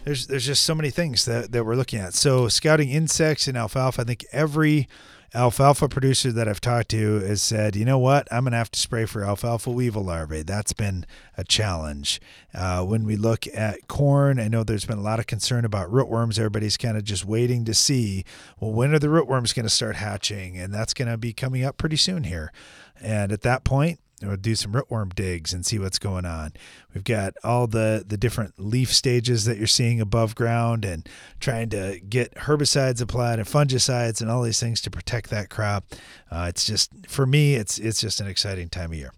there's there's just so many things that, that we're looking at. So scouting insects in alfalfa, I think every alfalfa producer that I've talked to has said, you know what, I'm going to have to spray for alfalfa weevil larvae. That's been a challenge. Uh, when we look at corn, I know there's been a lot of concern about rootworms. Everybody's kind of just waiting to see, well, when are the rootworms going to start hatching? And that's going to be coming up pretty soon here. And at that point, We'll do some rootworm digs and see what's going on. We've got all the the different leaf stages that you're seeing above ground, and trying to get herbicides applied and fungicides and all these things to protect that crop. Uh, it's just for me, it's it's just an exciting time of year.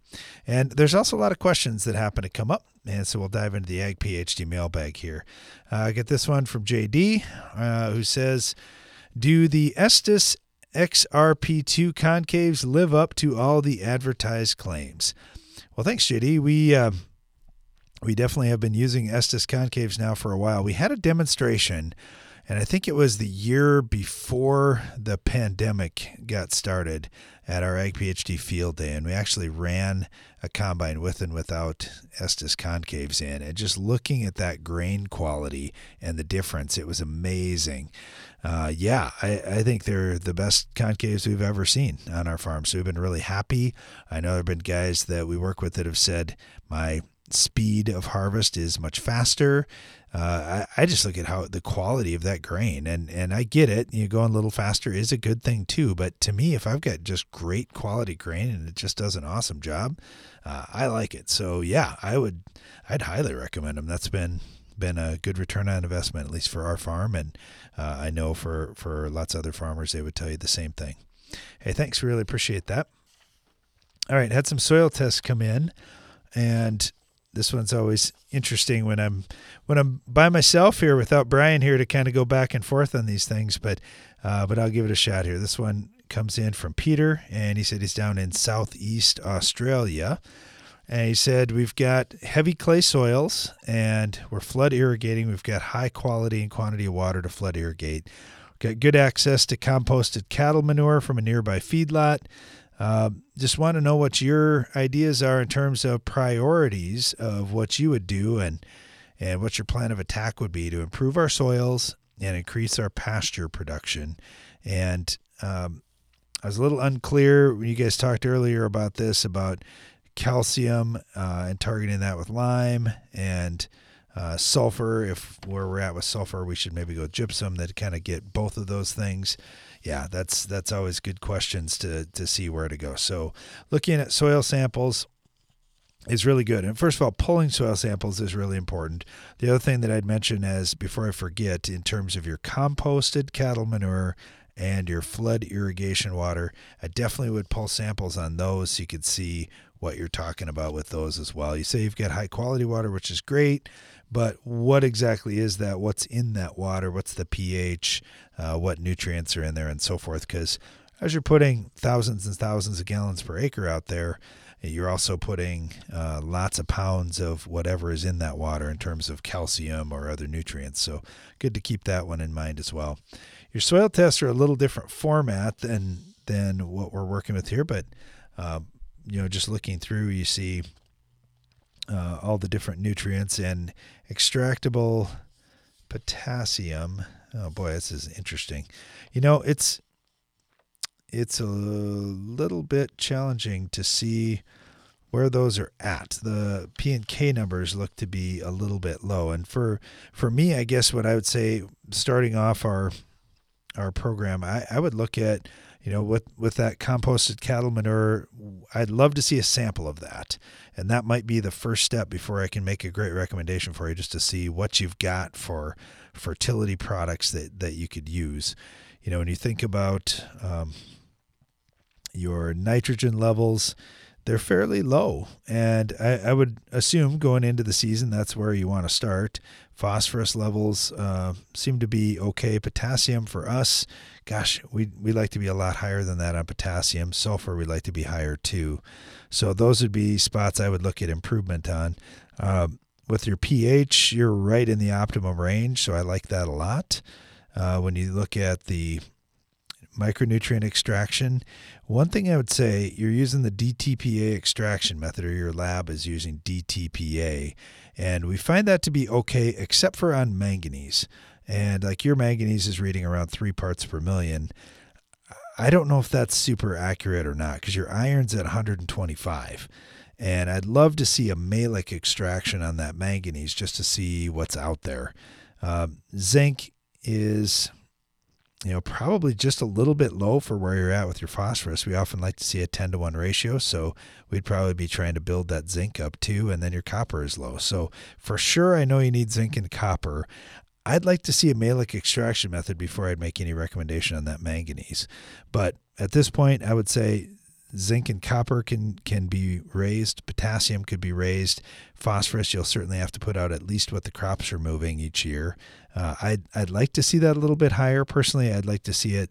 And there's also a lot of questions that happen to come up, and so we'll dive into the Ag PhD mailbag here. Uh, I get this one from JD, uh, who says. Do the Estes XRP2 concaves live up to all the advertised claims? Well, thanks, JD. We uh, we definitely have been using Estes concaves now for a while. We had a demonstration, and I think it was the year before the pandemic got started at our Ag PhD field day, and we actually ran a combine with and without Estes concaves in, and just looking at that grain quality and the difference, it was amazing uh, yeah, I, I think they're the best concaves we've ever seen on our farm. So we've been really happy. I know there have been guys that we work with that have said my speed of harvest is much faster. Uh, I, I, just look at how the quality of that grain, and and I get it. You know, going a little faster is a good thing too. But to me, if I've got just great quality grain and it just does an awesome job, uh, I like it. So yeah, I would, I'd highly recommend them. That's been been a good return on investment, at least for our farm. And uh, I know for, for lots of other farmers, they would tell you the same thing. Hey, thanks. Really appreciate that. All right, had some soil tests come in, and this one's always interesting when I'm when I'm by myself here without Brian here to kind of go back and forth on these things. But uh, but I'll give it a shot here. This one comes in from Peter, and he said he's down in southeast Australia. And he said, We've got heavy clay soils and we're flood irrigating. We've got high quality and quantity of water to flood irrigate. Got good access to composted cattle manure from a nearby feedlot. Uh, just want to know what your ideas are in terms of priorities of what you would do and and what your plan of attack would be to improve our soils and increase our pasture production. And um, I was a little unclear when you guys talked earlier about this about calcium uh, and targeting that with lime and uh, sulfur. If where we're at with sulfur, we should maybe go gypsum that kind of get both of those things. Yeah, that's that's always good questions to to see where to go. So looking at soil samples is really good. And first of all, pulling soil samples is really important. The other thing that I'd mention as before I forget, in terms of your composted cattle manure and your flood irrigation water, I definitely would pull samples on those so you could see what you're talking about with those as well. You say you've got high quality water, which is great, but what exactly is that? What's in that water? What's the pH? Uh, what nutrients are in there, and so forth? Because as you're putting thousands and thousands of gallons per acre out there, you're also putting uh, lots of pounds of whatever is in that water in terms of calcium or other nutrients. So, good to keep that one in mind as well. Your soil tests are a little different format than than what we're working with here, but uh, you know, just looking through, you see uh, all the different nutrients and extractable potassium. Oh boy, this is interesting. You know, it's it's a little bit challenging to see where those are at. The P and K numbers look to be a little bit low, and for for me, I guess what I would say, starting off our our program, I, I would look at you know, with with that composted cattle manure, I'd love to see a sample of that, and that might be the first step before I can make a great recommendation for you, just to see what you've got for fertility products that that you could use. You know, when you think about um, your nitrogen levels, they're fairly low. And I, I, would assume going into the season, that's where you want to start. Phosphorus levels uh, seem to be okay. Potassium for us, gosh, we we like to be a lot higher than that on potassium. Sulfur, we like to be higher too. So those would be spots I would look at improvement on. Uh, with your pH, you're right in the optimum range, so I like that a lot. Uh, when you look at the micronutrient extraction, one thing I would say, you're using the DTPA extraction method, or your lab is using DTPA, and we find that to be okay, except for on manganese. And like your manganese is reading around three parts per million. I don't know if that's super accurate or not because your iron's at 125. And I'd love to see a Mehlich extraction on that manganese just to see what's out there. Um, zinc is, you know, probably just a little bit low for where you're at with your phosphorus. We often like to see a 10 to 1 ratio, so we'd probably be trying to build that zinc up too, and then your copper is low. So for sure, I know you need zinc and copper. I'd like to see a Mehlich extraction method before I'd make any recommendation on that manganese. But at this point, I would say zinc and copper can can be raised potassium could be raised phosphorus you'll certainly have to put out at least what the crops are moving each year uh, I'd, I'd like to see that a little bit higher personally i'd like to see it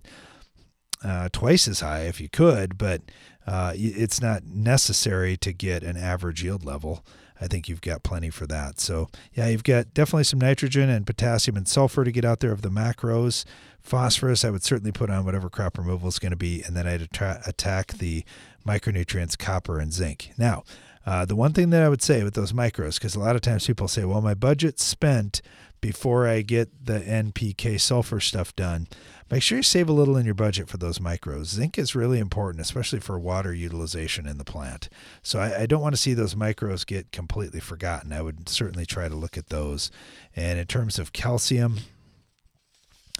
uh, twice as high if you could but uh, it's not necessary to get an average yield level I think you've got plenty for that. So, yeah, you've got definitely some nitrogen and potassium and sulfur to get out there of the macros. Phosphorus, I would certainly put on whatever crop removal is going to be, and then I'd attack the micronutrients, copper and zinc. Now, uh, the one thing that I would say with those micros, because a lot of times people say, well, my budget's spent before I get the NPK sulfur stuff done make sure you save a little in your budget for those micros. Zinc is really important, especially for water utilization in the plant. So I, I, don't want to see those micros get completely forgotten. I would certainly try to look at those. And in terms of calcium,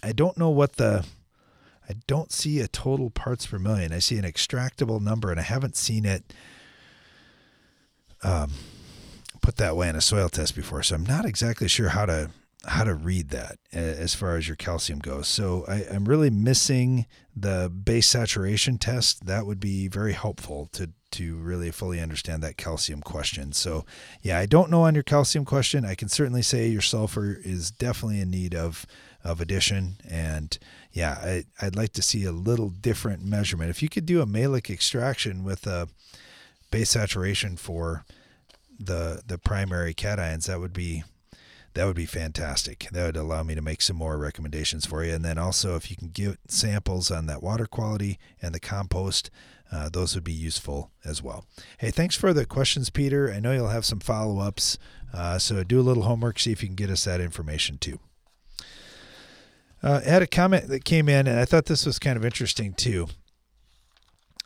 I don't know what the I don't see a total parts per million. I see an extractable number, and I haven't seen it um, put that way in a soil test before. So I'm not exactly sure how to how to read that as far as your calcium goes. So I, am really missing the base saturation test. That would be very helpful to to really fully understand that calcium question. So yeah, I don't know on your calcium question. I can certainly say your sulfur is definitely in need of of addition. And yeah, I, I'd like to see a little different measurement. If you could do a Mehlich extraction with a base saturation for the the primary cations, that would be that would be fantastic. That would allow me to make some more recommendations for you. And then also, if you can get samples on that water quality and the compost, uh, those would be useful as well. Hey, thanks for the questions, Peter. I know you'll have some follow ups. Uh, so do a little homework, see if you can get us that information too. Uh, I had a comment that came in, and I thought this was kind of interesting too.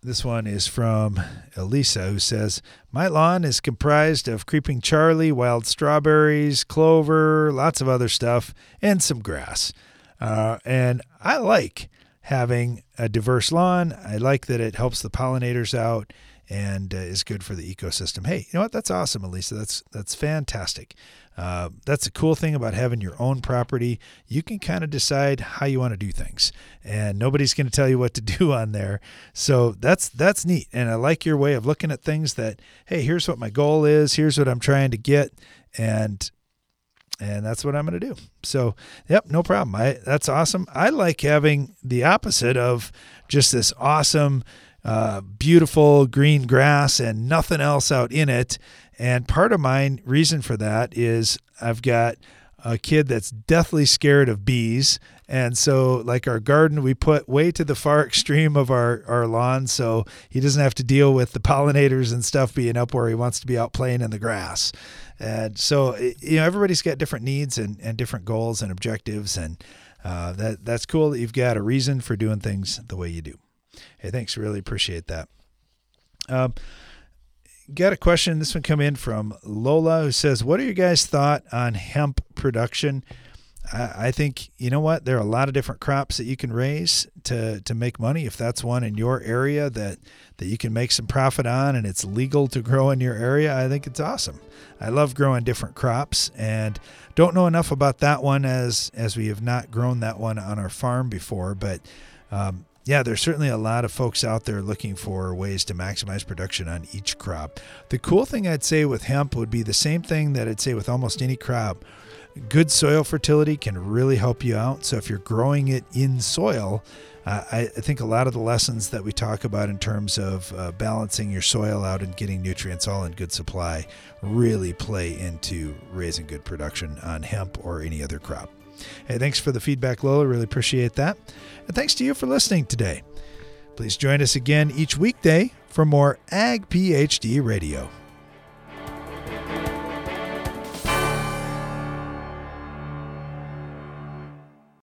This one is from Elisa, who says, My lawn is comprised of creeping Charlie, wild strawberries, clover, lots of other stuff, and some grass. Uh, and I like having a diverse lawn. I like that it helps the pollinators out and uh, is good for the ecosystem. Hey, you know what? That's awesome, Elisa. That's that's fantastic. Uh, that's the cool thing about having your own property. You can kind of decide how you want to do things, and nobody's going to tell you what to do on there. So that's that's neat, and I like your way of looking at things. That hey, here's what my goal is. Here's what I'm trying to get, and and that's what I'm going to do. So, yep, no problem. I that's awesome. I like having the opposite of just this awesome, uh, beautiful green grass and nothing else out in it and part of my reason for that is I've got a kid that's deathly scared of bees. And so, like our garden, we put way to the far extreme of our, our lawn so he doesn't have to deal with the pollinators and stuff being up where he wants to be out playing in the grass. And so, you know, everybody's got different needs and, and different goals and objectives. And uh, that that's cool that you've got a reason for doing things the way you do. Hey, thanks. Really appreciate that. Um, got a question. This one come in from Lola, who says, "What are your guys' thought on hemp production?" I, I think you know what there are a lot of different crops that you can raise to to make money. If that's one in your area that that you can make some profit on, and it's legal to grow in your area, I think it's awesome. I love growing different crops, and don't know enough about that one as as we have not grown that one on our farm before, but. Um, yeah, there's certainly a lot of folks out there looking for ways to maximize production on each crop. The cool thing I'd say with hemp would be the same thing that I'd say with almost any crop. Good soil fertility can really help you out. So if you're growing it in soil, uh, I, think a lot of the lessons that we talk about in terms of uh, balancing your soil out and getting nutrients all in good supply really play into raising good production on hemp or any other crop. Hey, thanks for the feedback, Lola. Really appreciate that. And thanks to you for listening today. Please join us again each weekday for more Ag PhD Radio.